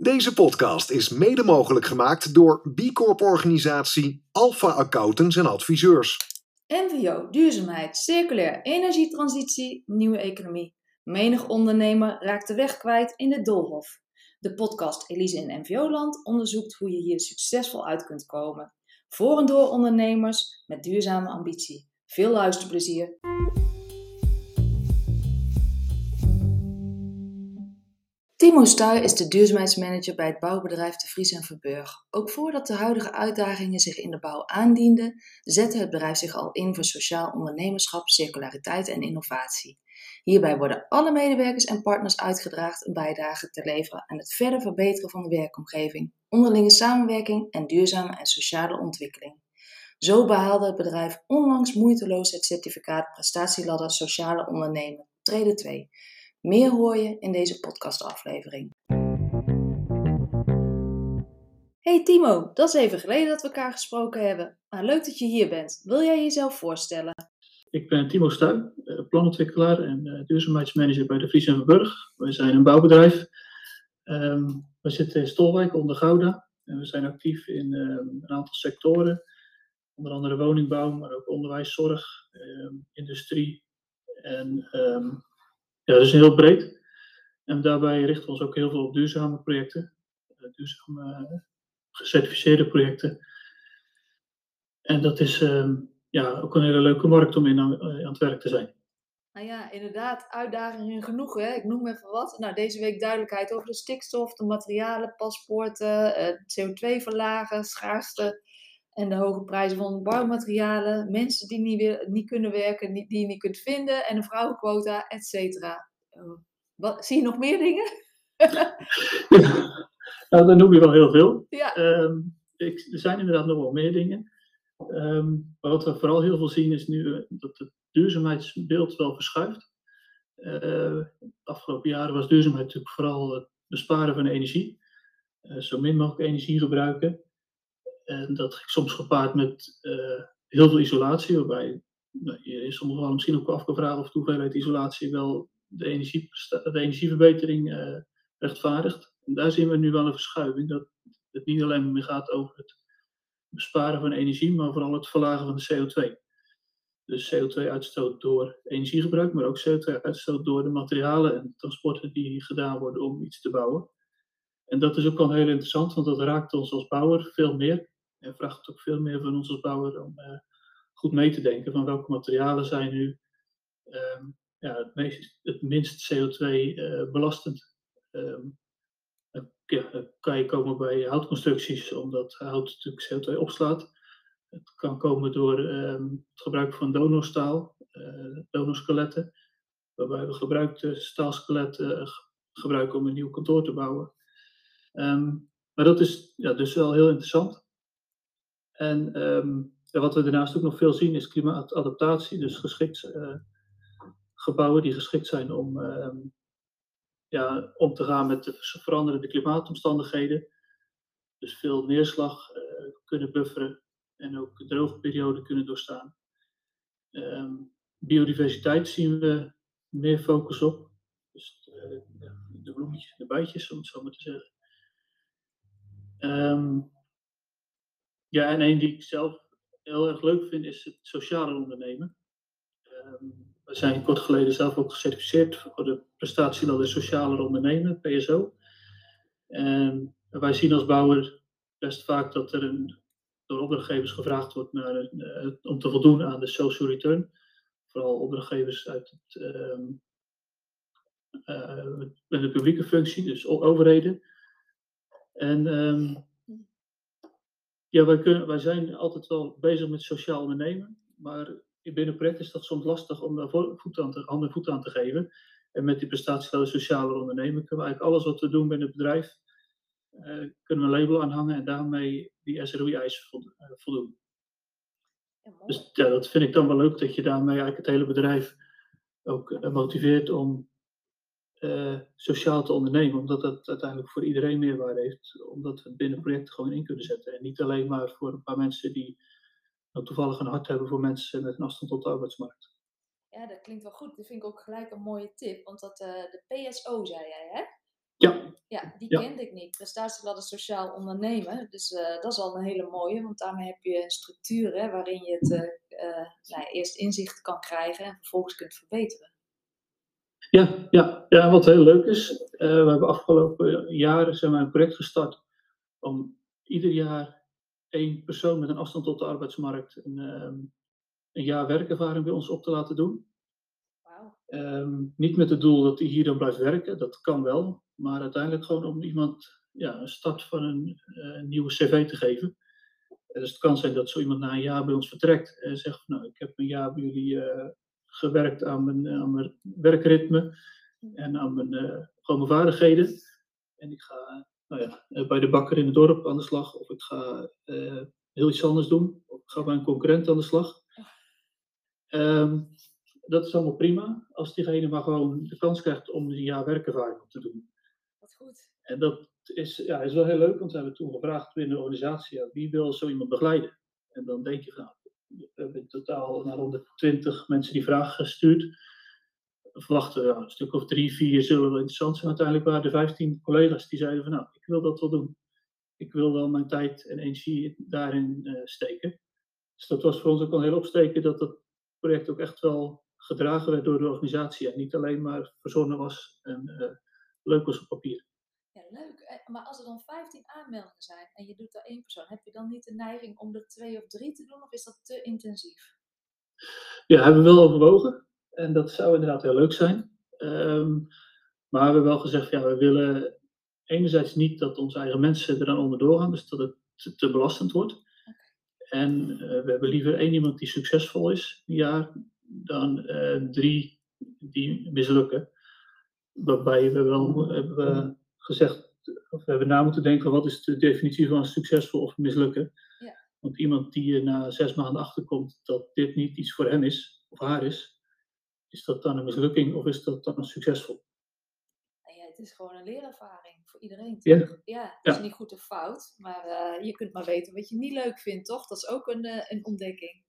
Deze podcast is mede mogelijk gemaakt door B Corp-organisatie Alpha Accountants en Adviseurs. NVO, duurzaamheid, circulair, energietransitie, nieuwe economie. Menig ondernemer raakt de weg kwijt in de doolhof. De podcast Elise in NVO-land onderzoekt hoe je hier succesvol uit kunt komen. Voor en door ondernemers met duurzame ambitie. Veel luisterplezier. Timo Stuy is de duurzaamheidsmanager bij het bouwbedrijf De Vries en Verburg. Ook voordat de huidige uitdagingen zich in de bouw aandienden, zette het bedrijf zich al in voor sociaal ondernemerschap, circulariteit en innovatie. Hierbij worden alle medewerkers en partners uitgedraagd een bijdrage te leveren aan het verder verbeteren van de werkomgeving, onderlinge samenwerking en duurzame en sociale ontwikkeling. Zo behaalde het bedrijf onlangs moeiteloos het certificaat Prestatieladder Sociale Ondernemer, trede 2. Meer hoor je in deze podcastaflevering. Hey Timo, dat is even geleden dat we elkaar gesproken hebben. Maar leuk dat je hier bent. Wil jij jezelf voorstellen? Ik ben Timo Stuy, eh, planontwikkelaar en eh, duurzaamheidsmanager bij de Vries en Verburg. Wij zijn een bouwbedrijf. Um, we zitten in Stolwijk onder Gouda. En we zijn actief in um, een aantal sectoren. Onder andere woningbouw, maar ook onderwijs, zorg, um, industrie. En ja, dat is heel breed. En daarbij richten we ons ook heel veel op duurzame projecten. Uh, duurzame gecertificeerde projecten. En dat is ja, ook een hele leuke markt om in aan, aan het werk te zijn. Nou ja, inderdaad, uitdagingen genoeg. Hè? Ik noem even wat. Nou, deze week duidelijkheid over de stikstof, de materialen, paspoorten, CO2 verlagen, schaarste en de hoge prijzen van bouwmaterialen. Mensen die niet, weer, niet kunnen werken, die, die je niet kunt vinden en een vrouwenquota, et cetera. Wat, zie je nog meer dingen? ja, nou, dan noem je wel heel veel. Ja. Um, ik, er zijn inderdaad nog wel meer dingen. Um, maar wat we vooral heel veel zien is nu uh, dat het duurzaamheidsbeeld wel verschuift. Uh, de afgelopen jaren was duurzaamheid natuurlijk vooral het besparen van energie. Uh, zo min mogelijk energie gebruiken. En dat ging soms gepaard met heel veel isolatie, waarbij nou, je in sommige gevallen misschien ook afgevraagd of de hoeveelheid isolatie wel de, energie, de energieverbetering rechtvaardigt. En daar zien we nu wel een verschuiving, dat het niet alleen meer gaat over het besparen van energie, maar vooral het verlagen van de CO2. Dus CO2-uitstoot door energiegebruik, maar ook CO2-uitstoot door de materialen en transporten die gedaan worden om iets te bouwen. En dat is ook al heel interessant, want dat raakt ons als bouwer veel meer. En vraagt ook veel meer van ons als bouwer om uh, goed mee te denken van welke materialen zijn nu um, ja, het, meest, het minst CO2-belastend. Uh, um, ja, kan je komen bij houtconstructies, omdat hout natuurlijk CO2 opslaat. Het kan komen door um, het gebruik van donorstaal, uh, donorskeletten, waarbij we gebruikte staalskeletten gebruiken om een nieuw kantoor te bouwen. Maar dat is ja, dus wel heel interessant. En ja, wat we daarnaast ook nog veel zien is klimaatadaptatie, dus geschikt, uh, gebouwen die geschikt zijn om ja, om te gaan met de veranderende klimaatomstandigheden. Dus veel neerslag uh, kunnen bufferen en ook droge perioden kunnen doorstaan. Um, biodiversiteit zien we meer focus op. Dus de, de bloemetjes de bijtjes, om het zo maar te zeggen. Ja, en een die ik zelf heel erg leuk vind is het sociale ondernemen. Um, we zijn kort geleden zelf ook gecertificeerd voor de prestatieladder socialer ondernemen, PSO. En wij zien als bouwer best vaak dat er een, door opdrachtgevers gevraagd wordt naar een, uh, om te voldoen aan de social return. Vooral opdrachtgevers uit het, uh, met de publieke functie, dus overheden. En um, ja, wij, kunnen, wij zijn altijd wel bezig met sociaal ondernemen, maar binnen project is dat soms lastig om daar voet aan te, handen voet aan te geven. En met die prestatieloze sociale ondernemer kunnen we eigenlijk alles wat we doen binnen het bedrijf, uh, kunnen we een label aanhangen en daarmee die SROI-eisen eh, voldoen. Ja, dus ja, dat vind ik dan wel leuk, dat je daarmee eigenlijk het hele bedrijf ook uh, motiveert om uh, sociaal te ondernemen. Omdat dat uiteindelijk voor iedereen meerwaarde heeft. Omdat we het binnen projecten gewoon in kunnen zetten. En niet alleen maar voor een paar mensen die toevallig een hart hebben voor mensen met een afstand tot de arbeidsmarkt. Ja, dat klinkt wel goed. Dat vind ik ook gelijk een mooie tip. Want dat, uh, de PSO zei jij, hè? Ja. Ja, die Ja. kende ik niet. Prestatieladder sociaal ondernemen. Dus eh, dat is al een hele mooie, want daarmee heb je een structuur hè, waarin je het eh, eh, nou eerst inzicht kan krijgen en vervolgens kunt verbeteren. Ja, ja, ja, wat heel leuk is, eh, we hebben afgelopen jaren zijn wij een project gestart om ieder jaar één persoon met een afstand tot de arbeidsmarkt een, ehm, een jaar werkervaring bij ons op te laten doen. Ehm, niet met het doel dat hij hier dan blijft werken, dat kan wel, maar uiteindelijk gewoon om iemand ja, een start van een eh, nieuwe cv te geven. Dus het kan zijn dat zo iemand na een jaar bij ons vertrekt en zegt nou, ik heb een jaar bij jullie eh, gewerkt aan mijn, aan mijn werkritme en aan mijn, eh, gewoon mijn vaardigheden. En ik ga nou ja, eh, bij de bakker in het dorp aan de slag, of ik ga eh, heel iets anders doen, of ik ga bij een concurrent aan de slag. Ehm, dat is allemaal prima, als diegene maar gewoon de kans krijgt om een jaar werkervaring op te doen. Wat goed. En dat is, ja, is wel heel leuk, want we hebben toen gevraagd binnen de organisatie, ja, wie wil zo iemand begeleiden? En dan denk je van, nou, we hebben in totaal naar 120 mensen die vragen gestuurd. Verwachten een stuk of drie, vier zullen wel interessant zijn. Uiteindelijk waren er 15 collega's die zeiden van, nou, ik wil dat wel doen. Ik wil wel mijn tijd en energie daarin eh, steken. Dus dat was voor ons ook wel heel opsteken dat dat project ook echt wel gedragen werd door de organisatie. En niet alleen maar verzonnen was en eh, leuk was op papier. Leuk. Maar als er dan 15 aanmeldingen zijn en je doet daar één persoon, heb je dan niet de neiging om er twee of drie te doen of is dat te intensief? Ja, hebben we wel overwogen. En dat zou inderdaad heel leuk zijn. Ehm, maar we hebben wel gezegd, ja, we willen enerzijds niet dat onze eigen mensen er dan onderdoor gaan, dus dat het te, te belastend wordt. En eh, we hebben liever één iemand die succesvol is, een jaar, dan eh, drie die mislukken. Waarbij we wel hebben gezegd, of we hebben na moeten denken van wat is de definitie van succesvol of mislukken. Ja. Want iemand die na zes maanden achterkomt dat dit niet iets voor hem is, of haar is, is dat dan een mislukking of is dat dan succesvol? En ja, het is gewoon een leerervaring voor iedereen. Ja. toch? ja het is niet goed of fout, maar eh, je kunt maar weten wat je niet leuk vindt, toch? Dat is ook een, eh, een ontdekking.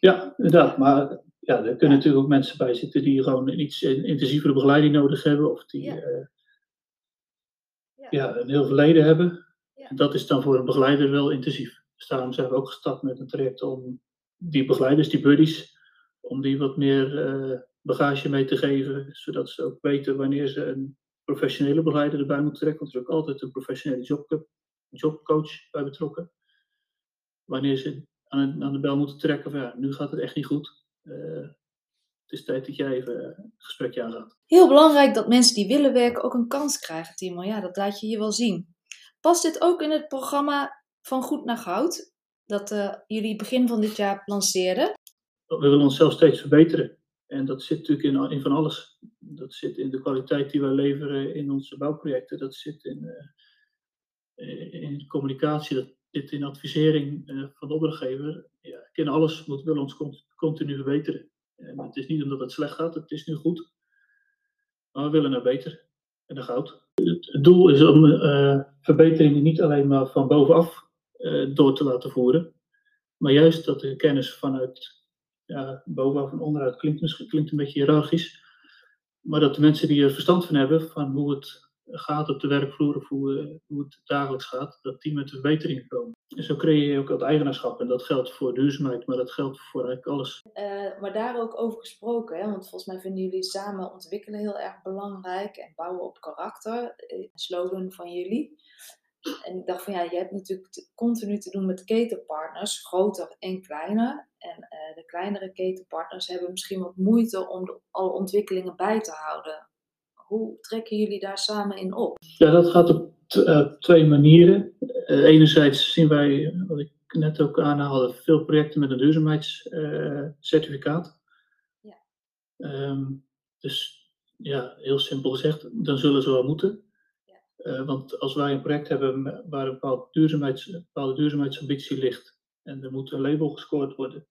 Ja, inderdaad. Maar ja, er kunnen natuurlijk ook mensen bij zitten die gewoon een iets in- intensievere begeleiding nodig hebben. Of die Ja. eh, Ja. een heel verleden hebben. En dat is dan voor een begeleider wel intensief. Dus daarom zijn we ook gestart met een traject om die begeleiders, die buddies, om die wat meer eh, bagage mee te geven. Zodat ze ook weten wanneer ze een professionele begeleider erbij moeten trekken. Want er is ook altijd een professionele job, jobcoach bij betrokken. Wanneer ze aan, aan de bel moeten trekken van ja, nu gaat het echt niet goed. Eh, het is tijd dat jij even een gesprekje aangaat. Heel belangrijk dat mensen die willen werken ook een kans krijgen, Timo. Ja, dat laat je hier wel zien. Past dit ook in het programma Van Goed naar Goud? Dat eh, jullie begin van dit jaar lanceerden? We willen onszelf steeds verbeteren. En dat zit natuurlijk in, in van alles. Dat zit in de kwaliteit die wij leveren in onze bouwprojecten. Dat zit in, eh, in communicatie. Dat zit in advisering eh, van de opdrachtgever. Ja, in alles moeten we ons cont- continu verbeteren. En het is niet omdat het slecht gaat, het is nu goed. Maar we willen naar beter en naar goud. Het, het doel is om eh, verbeteringen niet alleen maar van bovenaf eh, door te laten voeren. Maar juist dat de kennis vanuit ja, bovenaf en onderuit klinkt misschien klinkt een beetje hiërarchisch. Maar dat de mensen die er verstand van hebben van hoe het gaat op de werkvloer of hoe, eh, hoe het dagelijks gaat, dat die met verbeteringen komen. En zo creëer je ook dat eigenaarschap. En dat geldt voor duurzaamheid, maar dat geldt voor eigenlijk alles. Eh, maar daar ook over gesproken, hè? want volgens mij vinden jullie samen ontwikkelen heel erg belangrijk en bouwen op karakter, eh, een slogan van jullie. En ik dacht van ja, je hebt natuurlijk continu te doen met ketenpartners, groter en kleiner. En de kleinere ketenpartners hebben misschien wat moeite om de, alle ontwikkelingen bij te houden. Hoe trekken jullie daar samen in op? Ja, dat gaat op eh, twee manieren. Eh, enerzijds zien wij, wat ik net ook aanhaalde, veel projecten met een duurzaamheidscertificaat. Ja. Ehm, dus ja, heel simpel gezegd, dan zullen ze wel moeten. Ja. Eh, want als wij een project hebben waar een bepaalde, duurzaamheids, een bepaalde duurzaamheidsambitie ligt en er moet een label gescoord worden,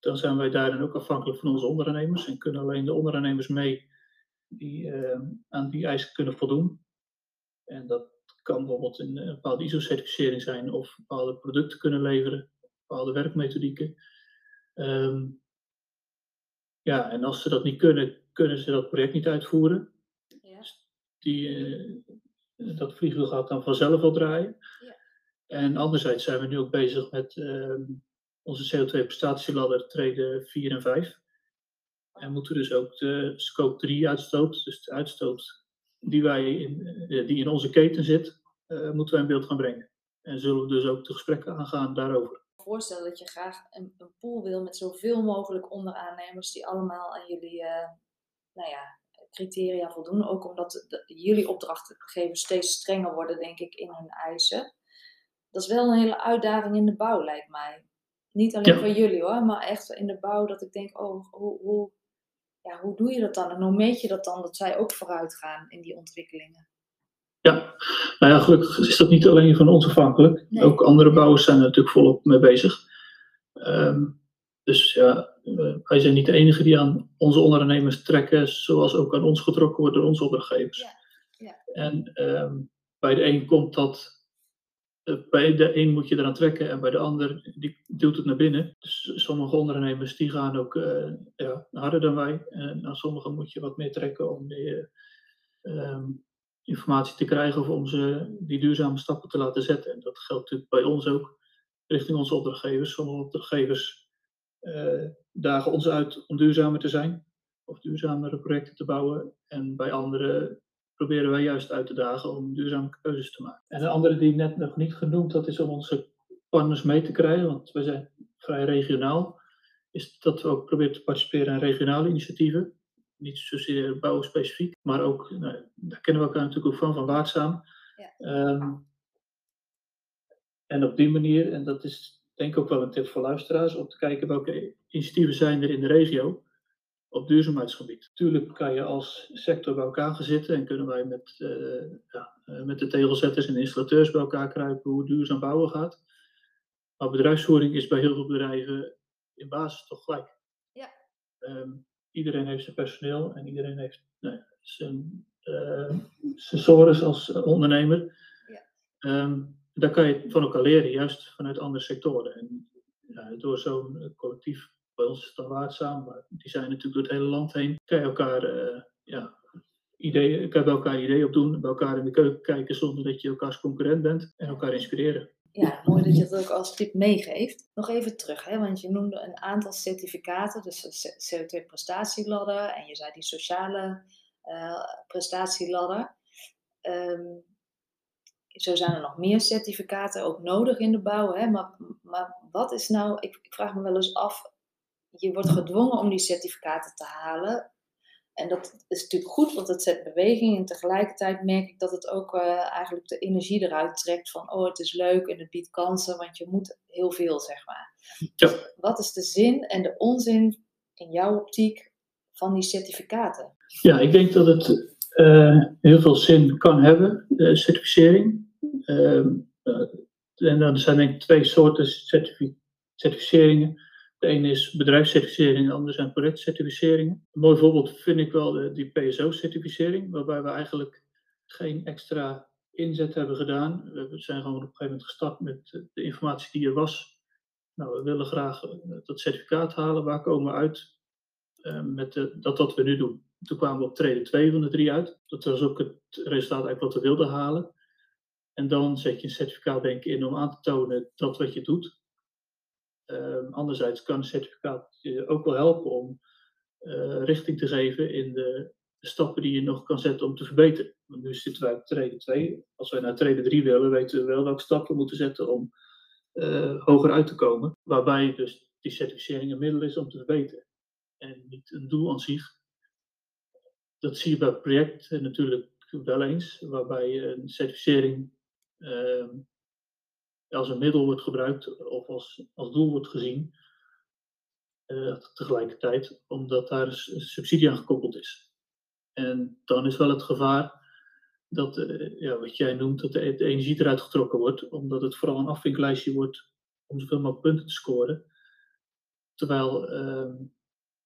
dan zijn wij daarin ook afhankelijk van onze ondernemers en kunnen alleen de ondernemers mee die eh, aan die eisen kunnen voldoen. En dat kan bijvoorbeeld een, een bepaalde ISO-certificering zijn of bepaalde producten kunnen leveren, bepaalde werkmethodieken. Ehm, ja, en als ze dat niet kunnen, kunnen ze dat project niet uitvoeren. Ja. die, dat vliegwiel gaat dan vanzelf wel draaien. Ja. En anderzijds zijn we nu ook bezig met ehm, onze CO2-prestatieladder treden 4 en 5. En moeten dus ook de scope 3 uitstoot, dus de uitstoot die, wij in, die in onze keten zit, moeten wij in beeld gaan brengen. En zullen we dus ook de gesprekken aangaan daarover voorstel dat je graag een, een pool wil met zoveel mogelijk onderaannemers die allemaal aan jullie uh, nou ja, criteria voldoen. Ook omdat de, jullie opdrachtgevers steeds strenger worden, denk ik, in hun eisen. Dat is wel een hele uitdaging in de bouw, lijkt mij. Niet alleen voor jullie hoor, maar echt in de bouw dat ik denk, oh, hoe, hoe, ja, hoe doe je dat dan? En hoe meet je dat dan, dat zij ook vooruit gaan in die ontwikkelingen? Ja, nou ja, gelukkig is dat niet alleen van ons afhankelijk. Ook andere bouwers zijn er natuurlijk volop mee bezig. Ehm, dus ja, uh, wij zijn niet de enige die aan onze ondernemers trekken, zoals ook aan ons getrokken wordt door onze opdrachtgevers. Ja. Ja. En ehm, bij de een komt dat, bij de een moet je eraan trekken en bij de ander die duwt het naar binnen. Dus sommige ondernemers die gaan ook ja, harder dan wij. En aan sommigen moet je wat meer trekken om die, um, informatie te krijgen of om ze die duurzame stappen te laten zetten. En dat geldt natuurlijk bij ons ook richting onze opdrachtgevers. Sommige opdrachtgevers dagen ons uit om duurzamer te zijn of duurzamere projecten te bouwen. En bij anderen proberen wij juist uit te dagen om duurzame keuzes te maken. En een andere die net nog niet genoemd, dat is om onze partners mee te krijgen, want wij zijn vrij regionaal, is dat we ook proberen te participeren in regionale initiatieven niet zozeer bouwen specifiek, maar ook, nou, daar kennen we elkaar natuurlijk ook van, van Waardzaam. Ja. Ehm, en op die manier, en dat is denk ik ook wel een tip voor luisteraars, om te kijken welke initiatieven zijn er in de regio op duurzaamheidsgebied. Tuurlijk kan je als sector bij elkaar gaan zitten en kunnen wij met, uh, ja, eh, met de tegelzetters en installateurs bij elkaar kruipen hoe duurzaam bouwen gaat. Maar bedrijfsvoering is bij heel veel bedrijven in basis toch gelijk. Ja. Ehm, iedereen heeft zijn personeel en iedereen heeft nou zijn, uh, zijn als ondernemer. Ja. Um, daar kan je van elkaar leren, juist vanuit andere sectoren. En door zo'n collectief, ons is maar die zijn natuurlijk door het hele land heen, kan je elkaar, uh, ja, ideeën, kan elkaar ideeën opdoen, bij elkaar in de keuken kijken zonder dat je elkaars concurrent bent en elkaar inspireren ja, mooi dat je dat ook als tip meegeeft. Nog even terug, hè, want je noemde een aantal certificaten, dus de CO2-prestatieladder en je zei die sociale uh, prestatieladder. Um, zo zijn er nog meer certificaten ook nodig in de bouw. Hè? Maar, maar wat is nou, ik vraag me wel eens af, je wordt gedwongen om die certificaten te halen. En dat is natuurlijk goed, want het zet beweging. En tegelijkertijd merk ik dat het ook uh, eigenlijk de energie eruit trekt van, oh, het is leuk en het biedt kansen, want je moet heel veel, zeg maar. Ja. Wat is de zin en de onzin in jouw optiek van die certificaten? Ja, ik denk dat het uh, heel veel zin kan hebben, de certificering. Uh, en dan zijn denk ik twee soorten certificeringen. De ene is bedrijfscertificering, de andere zijn projectcertificeringen. Een mooi voorbeeld vind ik wel de, die PSO-certificering, waarbij we eigenlijk geen extra inzet hebben gedaan. We zijn gewoon op een gegeven moment gestart met de informatie die er was. Nou, we willen graag eh, dat certificaat halen. Waar komen we uit uh, met dat wat we nu doen? Toen kwamen we op treden 2 van de drie uit. Dat was ook het resultaat eigenlijk wat we wilden halen. En dan zet je een certificaat denk ik in om aan te tonen dat wat je doet, anderzijds kan een certificaat je ook wel helpen om uh, richting te geven in de, stappen die je nog kan zetten om te verbeteren. Want nu zitten wij op trede 2. Als wij naar trede 3 willen, weten we wel welke stappen we moeten zetten om uh, hoger uit te komen. Waarbij dus die certificering een middel is om te verbeteren. En niet een doel aan zich. Dat zie je bij projecten natuurlijk wel eens, waarbij een certificering uh, als een middel wordt gebruikt of als, als doel wordt gezien uh, tegelijkertijd, omdat daar subsidie aan gekoppeld is. En dan is wel het gevaar dat, uh, ja, wat jij noemt, dat de, energie eruit getrokken wordt, omdat het vooral een afvinklijstje wordt om zoveel mogelijk punten te scoren. Terwijl uh,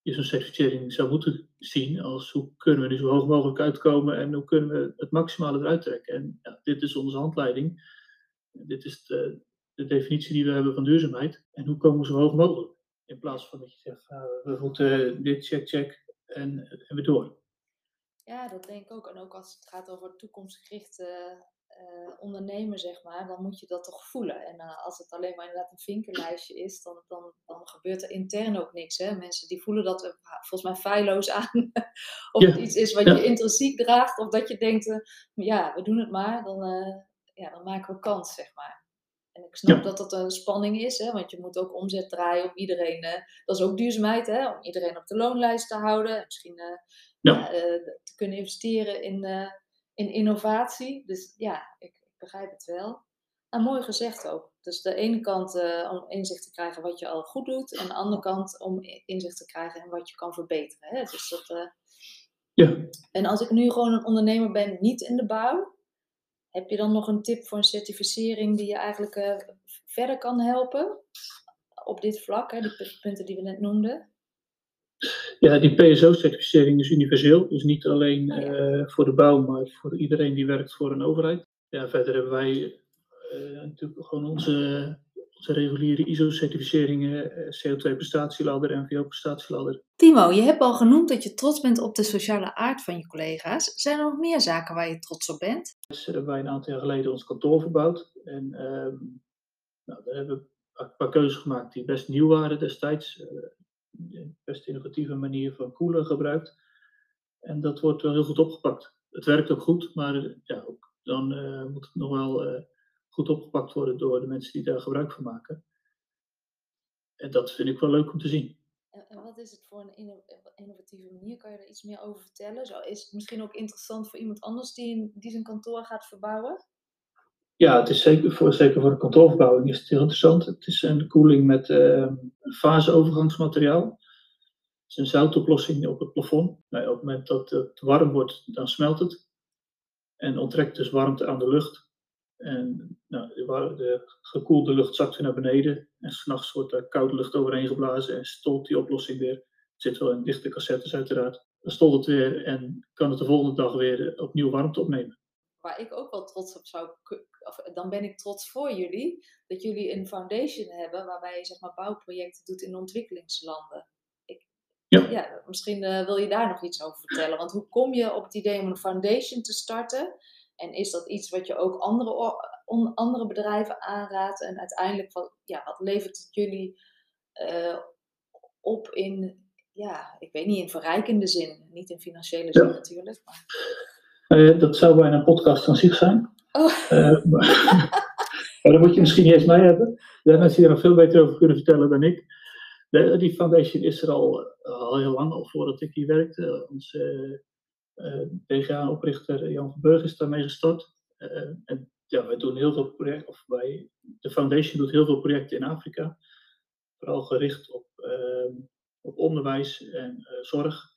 je zo'n certificering zou moeten zien als hoe kunnen we nu zo hoog mogelijk uitkomen en hoe kunnen we het maximale eruit trekken. En ja, dit is onze handleiding dit is de, de, definitie die we hebben van duurzaamheid. En hoe komen we zo hoog mogelijk? In plaats van dat je zegt, nou, we moeten dit check, check en, en weer door. Ja, dat denk ik ook. En ook als het gaat over toekomstgerichte uh, ondernemen, zeg maar, dan moet je dat toch voelen. En uh, als het alleen maar inderdaad een vinkerlijstje is, dan, dan, dan gebeurt er intern ook niks. Hè? Mensen die voelen dat er volgens mij feilloos aan. of ja. het iets is wat je intrinsiek draagt, of dat je denkt, uh, ja, we doen het maar, dan, ja, dan maken we kans, zeg maar. En ik snap ja. dat dat een spanning is, hè? want je moet ook omzet draaien om iedereen. dat is ook duurzaamheid, hè? om iedereen op de loonlijst te houden. Misschien ja. te kunnen investeren in in innovatie. Dus ja, ik, ik begrijp het wel. En mooi gezegd ook. Dus de ene kant om inzicht te krijgen wat je al goed doet. En de andere kant om inzicht te krijgen in wat je kan verbeteren. Hè? Dus dat, ja. En als ik nu gewoon een ondernemer ben, niet in de bouw. Heb je dan nog een tip voor een certificering die je eigenlijk uh, verder kan helpen? Op dit vlak, hè, die punten die we net noemden. Ja, die PSO-certificering is universeel. Dus niet alleen uh, voor de bouw, maar voor iedereen die werkt voor een overheid. Ja, verder hebben wij uh, natuurlijk gewoon onze, onze reguliere ISO-certificeringen, uh, CO2-prestatieladder, NVO-prestatieladder. Timo, je hebt al genoemd dat je trots bent op de sociale aard van je collega's. Zijn er nog meer zaken waar je trots op bent? Dus hebben wij een aantal jaar geleden ons kantoor verbouwd. En ehm, nou, daar hebben we een paar keuzes gemaakt die best nieuw waren destijds een best innovatieve manier van koelen gebruikt. En dat wordt wel heel goed opgepakt. Het werkt ook goed, maar ja, ook dan uh, moet het nog wel uh, goed opgepakt worden door de mensen die daar gebruik van maken. En dat vind ik wel leuk om te zien. En wat is het voor een innovatieve manier? Kan je daar iets meer over vertellen? Zo, is het misschien ook interessant voor iemand anders die, die zijn kantoor gaat verbouwen? Ja, het is zeker voor, zeker voor de kantoorverbouwing is het heel interessant. Het is een koeling met uh, faseovergangsmateriaal. Het is een zoutoplossing op het plafond. Nou, op het moment dat het warm wordt, dan smelt het. En onttrekt dus warmte aan de lucht. En nou, de, de, gekoelde lucht zakt weer naar beneden. En s'nachts wordt daar koude lucht overheen geblazen en stolt die oplossing weer. Het zit wel in dichte cassettes uiteraard. Dan stolt het weer en kan het de volgende dag weer opnieuw warmte opnemen waar ik ook wel trots op zou of dan ben ik trots voor jullie dat jullie een foundation hebben waarbij je zeg maar bouwprojecten doet in ontwikkelingslanden. Ik, ja. ja. misschien uh, wil je daar nog iets over vertellen. Want hoe kom je op het idee om een foundation te starten? En is dat iets wat je ook andere, andere bedrijven aanraadt? En uiteindelijk, wat, ja, wat levert het jullie uh, op in, ja, ik weet niet, in verrijkende zin. Niet in financiële zin natuurlijk. Maar... Uh, dat zou bijna een podcast aan zich zijn. Oh. Uh, maar, daar moet je misschien niet eens mij hebben. Daar mensen die er nog veel beter over kunnen vertellen dan ik. De, die foundation is er al, al heel lang, al voordat ik hier werkte. Onze DGA-oprichter Jan van Burg is daarmee gestart. en ja, wij doen heel veel projecten, of wij, de foundation doet heel veel projecten in Afrika. Vooral gericht op, op onderwijs en zorg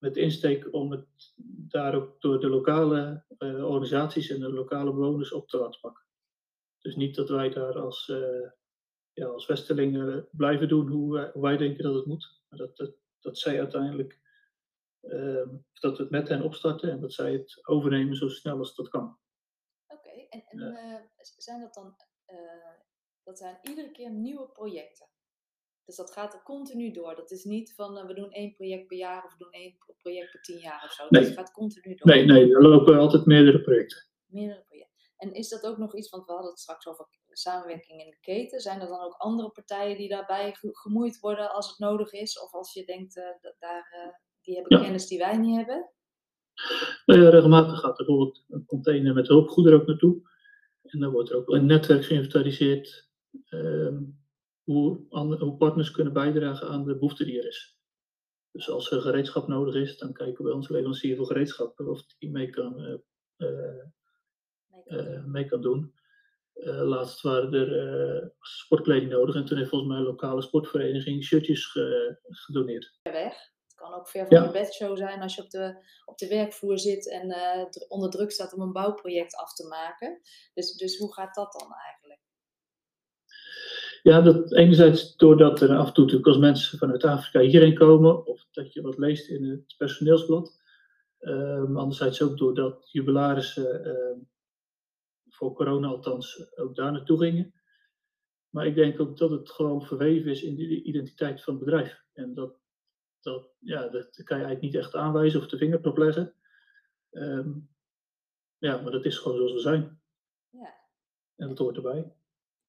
met insteek om het daar ook door de lokale organisaties en de lokale bewoners op te laten pakken. Dus niet dat wij daar als, ja, als Westelingen blijven doen hoe wij, denken dat het moet, maar dat, dat, dat zij uiteindelijk, dat we het met hen opstarten en dat zij het overnemen zo snel als dat kan. Oké, okay. en, en ja. zijn dat dan, dat zijn iedere keer nieuwe projecten? Dus dat gaat er continu door. Dat is niet van uh, we doen één project per jaar of we doen één project per tien jaar of zo. Nee. Dat gaat continu door. Nee, nee, er lopen altijd meerdere projecten. Meerdere projecten. En is dat ook nog iets, want we hadden het straks over samenwerking in de keten. Zijn er dan ook andere partijen die daarbij gemoeid worden als het nodig is? Of als je denkt, uh, dat daar, uh, die hebben kennis die wij niet hebben? Nou ja, regelmatig gaat er bijvoorbeeld een container met hulpgoederen ook naartoe. En dan wordt er ook een netwerk geïnventariseerd. Ehm, hoe, hoe partners kunnen bijdragen aan de behoefte die er is. Dus als er gereedschap nodig is, dan kijken we bij onze leverancier voor gereedschap of die mee kan, uh, uh, mee kan doen. Uh, laatst waren er sportkleding nodig en toen heeft volgens mij een lokale sportvereniging shirtjes ge, gedoneerd. Weg. Het kan ook ver van ja. de bedshow zijn als je op de, op de werkvloer zit en onder druk staat om een bouwproject af te maken. Dus, dus hoe gaat dat dan eigenlijk? Ja, dat enerzijds doordat er af en toe natuurlijk als mensen vanuit Afrika hierheen komen, of dat je wat leest in het personeelsblad. Um, anderzijds ook doordat jubilarissen, uh, voor corona althans, ook daar naartoe gingen. Maar ik denk ook dat het gewoon verweven is in de identiteit van het bedrijf. En dat dat, ja, dat kan je eigenlijk niet echt aanwijzen of de vinger op leggen. Ehm, ja, maar dat is gewoon zoals we zijn. Ja. En dat hoort erbij.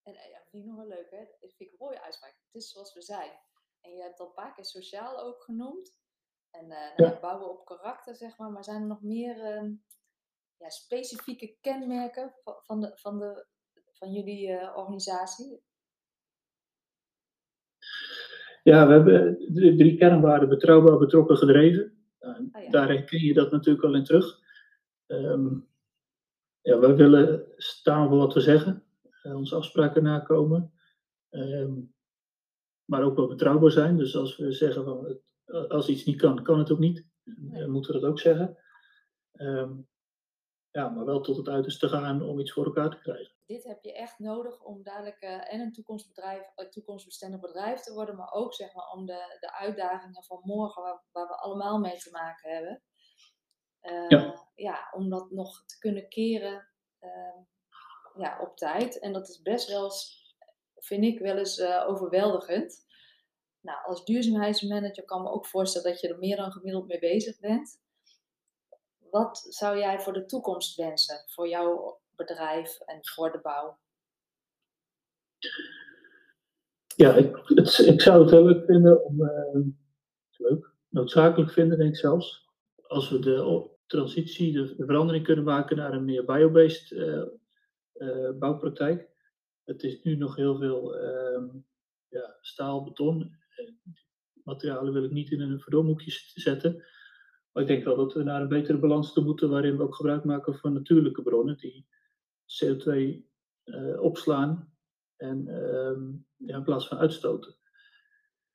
En ja, vind ik nog wel leuk, hè? Dat vind ik een mooie uitspraak. Het is zoals we zijn. En je hebt al een paar keer sociaal ook genoemd. En uh, nou, ja. bouwen op karakter, zeg maar. Maar zijn er nog meer uh, ja, specifieke kenmerken van, de, van, de, van jullie uh, organisatie? Ja, we hebben de drie kernwaarden betrouwbaar, betrokken, gedreven. Oh, ja. Daar herken je dat natuurlijk al in terug. Um, ja, we willen staan voor wat we zeggen, uh, onze afspraken nakomen, um, maar ook wel betrouwbaar zijn. Dus als we zeggen van als iets niet kan, kan het ook niet. Dan moeten we dat ook zeggen. Um, ja, maar wel tot het uiterste gaan om iets voor elkaar te krijgen. Dit heb je echt nodig om dadelijk uh, en een toekomstbedrijf, een toekomstbestendig bedrijf te worden, maar ook zeg maar, om de, de uitdagingen van morgen, waar, waar we allemaal mee te maken hebben, uh, ja. ja. om dat nog te kunnen keren uh, ja, op tijd. En dat is best wel, vind ik, wel eens overweldigend. Nou, als duurzaamheidsmanager kan me ook voorstellen dat je er meer dan gemiddeld mee bezig bent. Wat zou jij voor de toekomst wensen? Voor jouw bedrijf en voor de bouw? Ja, ik, het, ik zou het heel leuk vinden om. Uh, leuk, noodzakelijk vinden, denk ik zelfs. Als we de transitie, de, de verandering kunnen maken naar een meer biobased uh, bouwpraktijk. Het is nu nog heel veel ja, staal, beton. materialen wil ik niet in een verdomhoekje zetten. Maar ik denk wel dat we naar een betere balans toe moeten, waarin we ook gebruik maken van natuurlijke bronnen die CO2 uh, opslaan en uh, ja, in plaats van uitstoten.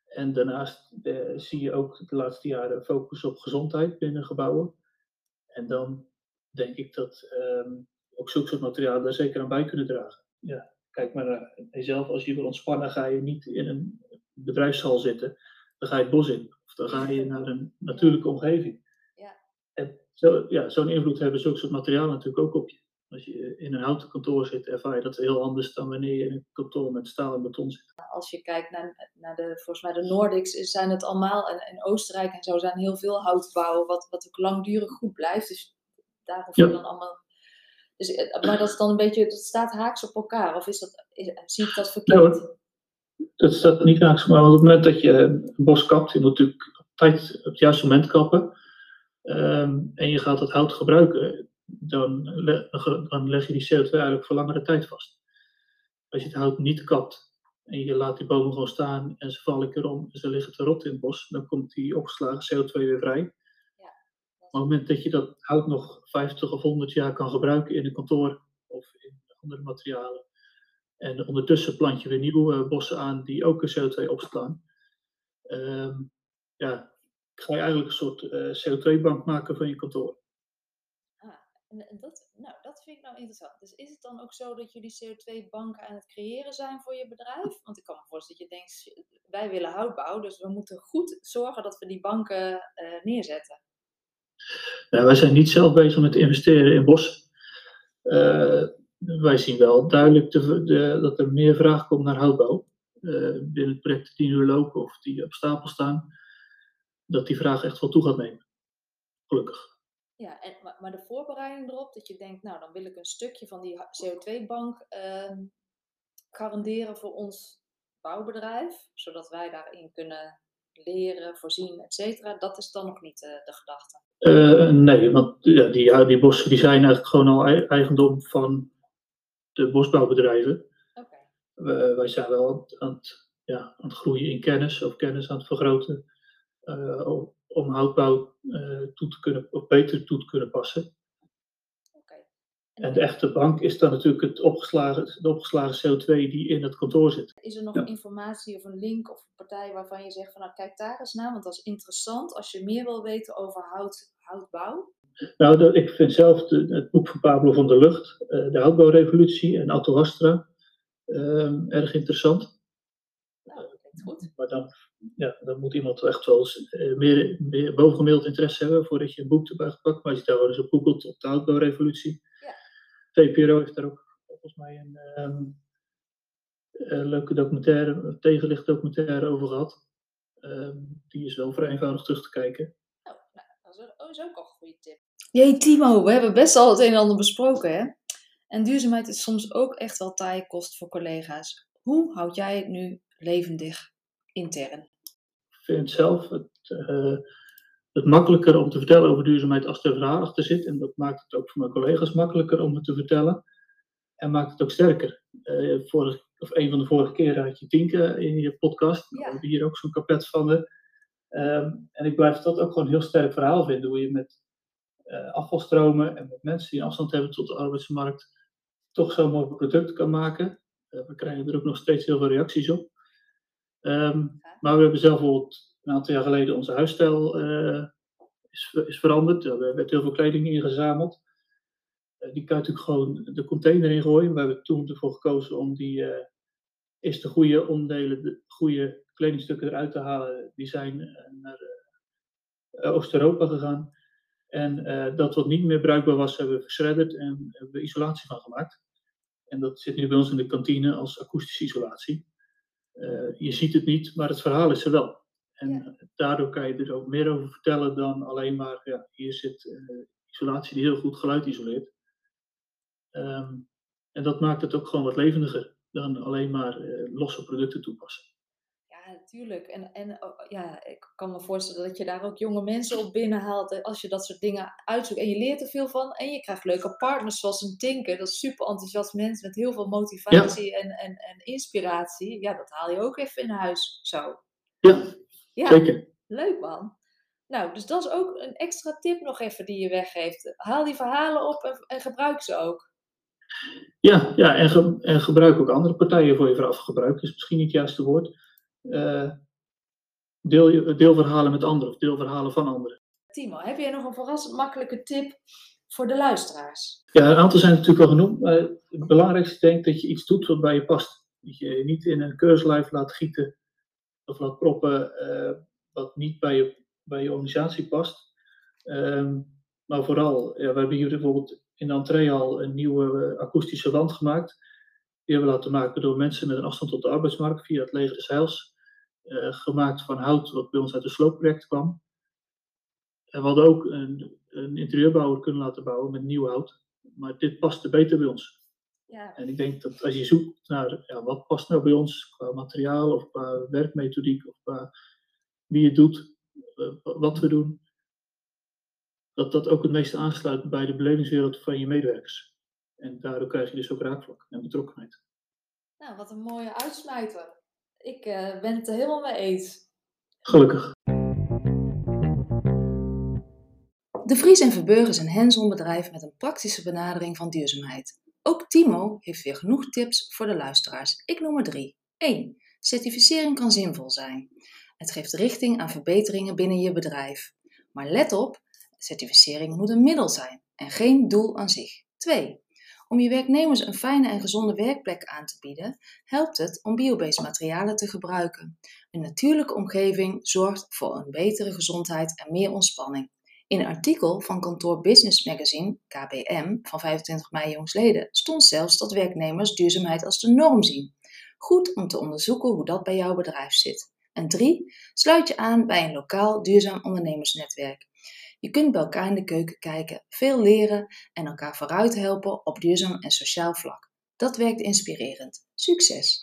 En daarnaast uh, zie je ook de laatste jaren focus op gezondheid binnen gebouwen. En dan denk ik dat um, ook zulke soort materialen daar zeker aan bij kunnen dragen. Ja, kijk maar naar jezelf. Als je wil ontspannen, ga je niet in een bedrijfshal zitten. Dan ga je het bos in. Of dan ga je naar een natuurlijke omgeving. En zo, ja, zo'n invloed hebben zulke soort materialen natuurlijk ook op je. Als je in een houten kantoor zit, ervaar je dat heel anders dan wanneer je in een kantoor met staal en beton zit. Als je kijkt naar, naar de, volgens mij de Nordics, zijn het allemaal, en, en Oostenrijk en zo, zijn heel veel houtbouw, wat, wat ook langdurig goed blijft. Dus daar hoef je ja. dan allemaal... Dus, eh, maar dat is dan een beetje, dat staat haaks op elkaar, of is dat, is, zie ik dat verkeerd? Nou, dat staat niet haaks, maar op het moment dat je een bos kapt, je moet natuurlijk op, tijd, op het juiste moment kappen. Um, en je gaat dat hout gebruiken, dan, dan leg je die CO2 eigenlijk voor langere tijd vast. Als je het hout niet kapt en je laat die bomen gewoon staan en ze vallen een keer om en ze liggen te rot in het bos, dan komt die opgeslagen CO2 weer vrij. Ja, op het moment dat je dat hout nog 50 of 100 jaar kan gebruiken in een kantoor of in andere materialen, en ondertussen plant je weer nieuwe bossen aan die ook een CO2 opslaan, um, ja, ga je eigenlijk een soort uh, CO2-bank maken van je kantoor. Ah, en dat, nou, dat vind ik nou interessant. Dus is het dan ook zo dat jullie CO2-banken aan het creëren zijn voor je bedrijf? Want ik kan me voorstellen dat je denkt, wij willen houtbouw, dus we moeten goed zorgen dat we die banken uh, neerzetten. Ja, wij zijn niet zelf bezig met investeren in bos. Uh, wij zien wel duidelijk de, de, dat er meer vraag komt naar houtbouw. binnen het project die nu lopen of die op stapel staan dat die vraag echt wel toe gaat nemen. Gelukkig. Ja, en, maar de voorbereiding erop, dat je denkt, nou dan wil ik een stukje van die CO2-bank uh, garanderen voor ons bouwbedrijf, zodat wij daarin kunnen leren, voorzien, et cetera. Dat is dan nog niet uh, de gedachte. Uh, nee, want ja, die, ja, die bossen die zijn eigenlijk gewoon al eigendom van de bosbouwbedrijven. Okay. wij zijn wel aan het, ja, aan het groeien in kennis of kennis aan het vergroten uh, om houtbouw uh, toe te kunnen, of beter toe te kunnen passen. Okay. En de echte bank is dan natuurlijk het opgeslagen, de opgeslagen CO2 die in het kantoor zit. Is er nog ja. informatie of een link of een partij waarvan je zegt van nou kijk daar eens naar, want dat is interessant als je meer wil weten over hout, houtbouw? Nou, ik vind zelf het boek van Pablo van der Lucht, uh, de houtbouwrevolutie en Otto Hastra, erg interessant. Goed. Maar dan ja, dan moet iemand echt wel uh, meer, meer bovengemiddeld interesse hebben voordat je een boek erbij gepakt. Maar als je daar wel eens op googelt op de houtbouwrevolutie. Ja. VPRO heeft daar ook volgens mij een, um, een leuke documentaire, een tegenlicht documentaire over gehad. Ehm, die is wel vrij eenvoudig terug te kijken. Oh, nou, dat is ook al een goede tip. Jee, Timo, we hebben best al het een en ander besproken, hè? En duurzaamheid is soms ook echt wel taaie kost voor collega's. Hoe houd jij het nu levendig intern? Ik vind zelf het, uh, het makkelijker om te vertellen over duurzaamheid als er verhaal achter zit. En dat maakt het ook voor mijn collega's makkelijker om het te vertellen. En maakt het ook sterker. Uh, vorig, of een van de vorige keren had je Tinke in je podcast. Ja. We hebben hier ook zo'n kapet van de. Um, en ik blijf dat ook gewoon een heel sterk verhaal vinden. Hoe je met uh, afvalstromen en met mensen die afstand hebben tot de arbeidsmarkt toch zo'n mooi product kan maken. Uh, we krijgen er ook nog steeds heel veel reacties op. Um, maar we hebben zelf bijvoorbeeld een aantal jaar geleden onze huisstijl uh, is, is veranderd. Er werd heel veel kleding ingezameld. Uh, die kan je natuurlijk gewoon de container ingooien. We hebben toen ervoor gekozen om die uh, eerst de goede onderdelen, de goede kledingstukken eruit te halen. Die zijn naar Oost-Europa gegaan. En dat wat niet meer bruikbaar was, hebben we geschredderd en hebben we isolatie van gemaakt. En dat zit nu bij ons in de kantine als akoestische isolatie. Uh, je ziet het niet, maar het verhaal is er wel. En ja. daardoor kan je er ook meer over vertellen dan alleen maar, ja, hier zit uh, isolatie die heel goed geluid isoleert. Um, en dat maakt het ook gewoon wat levendiger dan alleen maar losse producten toepassen. Natuurlijk. En, en oh, ja, ik kan me voorstellen dat je daar ook jonge mensen op binnenhaalt als je dat soort dingen uitzoekt. En je leert er veel van en je krijgt leuke partners zoals een Tinker. Dat is super enthousiast mensen met heel veel motivatie ja. en, en, en inspiratie. Ja, dat haal je ook even in huis zo. Ja, ja, zeker. Leuk man. Nou, dus dat is ook een extra tip nog even die je weggeeft. Haal die verhalen op en, en gebruik ze ook. Ja, ja en, ge, en gebruik ook andere partijen voor je verhaal. Gebruik is misschien niet het juiste woord. Uh, deel, deel verhalen met anderen of deel verhalen van anderen. Timo, heb jij nog een verrassend makkelijke tip voor de luisteraars? Ja, een aantal zijn natuurlijk al genoemd. Maar het belangrijkste denk ik dat je iets doet wat bij je past. Dat je niet in een keurslijf laat gieten of laat proppen uh, wat niet bij je, bij je organisatie past. Um, maar vooral, ja, we hebben hier bijvoorbeeld in de entree al een nieuwe uh, akoestische wand gemaakt. Die hebben we laten maken door mensen met een afstand tot de arbeidsmarkt via het leger des Heils. Uh, gemaakt van hout wat bij ons uit een sloopproject kwam. En we hadden ook een, een interieurbouwer kunnen laten bouwen met nieuw hout. Maar dit paste beter bij ons. Ja. En ik denk dat als je zoekt naar ja, wat past nou bij ons qua materiaal of qua werkmethodiek of qua wie het doet, uh, wat we doen, dat dat ook het meeste aansluit bij de belevingswereld van je medewerkers. En daardoor krijg je dus ook raakvlak en betrokkenheid. Nou, wat een mooie uitsmijter. Ik uh, ben het er helemaal mee eens. Gelukkig. De Vries en Verburg is een hands-on bedrijf met een praktische benadering van duurzaamheid. Ook Timo heeft weer genoeg tips voor de luisteraars. Ik noem er drie. 1. Certificering kan zinvol zijn. Het geeft richting aan verbeteringen binnen je bedrijf. Maar let op, certificering moet een middel zijn en geen doel aan zich. 2. Om je werknemers een fijne en gezonde werkplek aan te bieden, helpt het om biobased materialen te gebruiken. Een natuurlijke omgeving zorgt voor een betere gezondheid en meer ontspanning. In een artikel van kantoor Business Magazine, KBM, van 25 mei jongsleden, stond zelfs dat werknemers duurzaamheid als de norm zien. Goed om te onderzoeken hoe dat bij jouw bedrijf zit. En 3. Sluit je aan bij een lokaal duurzaam ondernemersnetwerk. Je kunt bij elkaar in de keuken kijken, veel leren en elkaar vooruit helpen op duurzaam en sociaal vlak. Dat werkt inspirerend. Succes!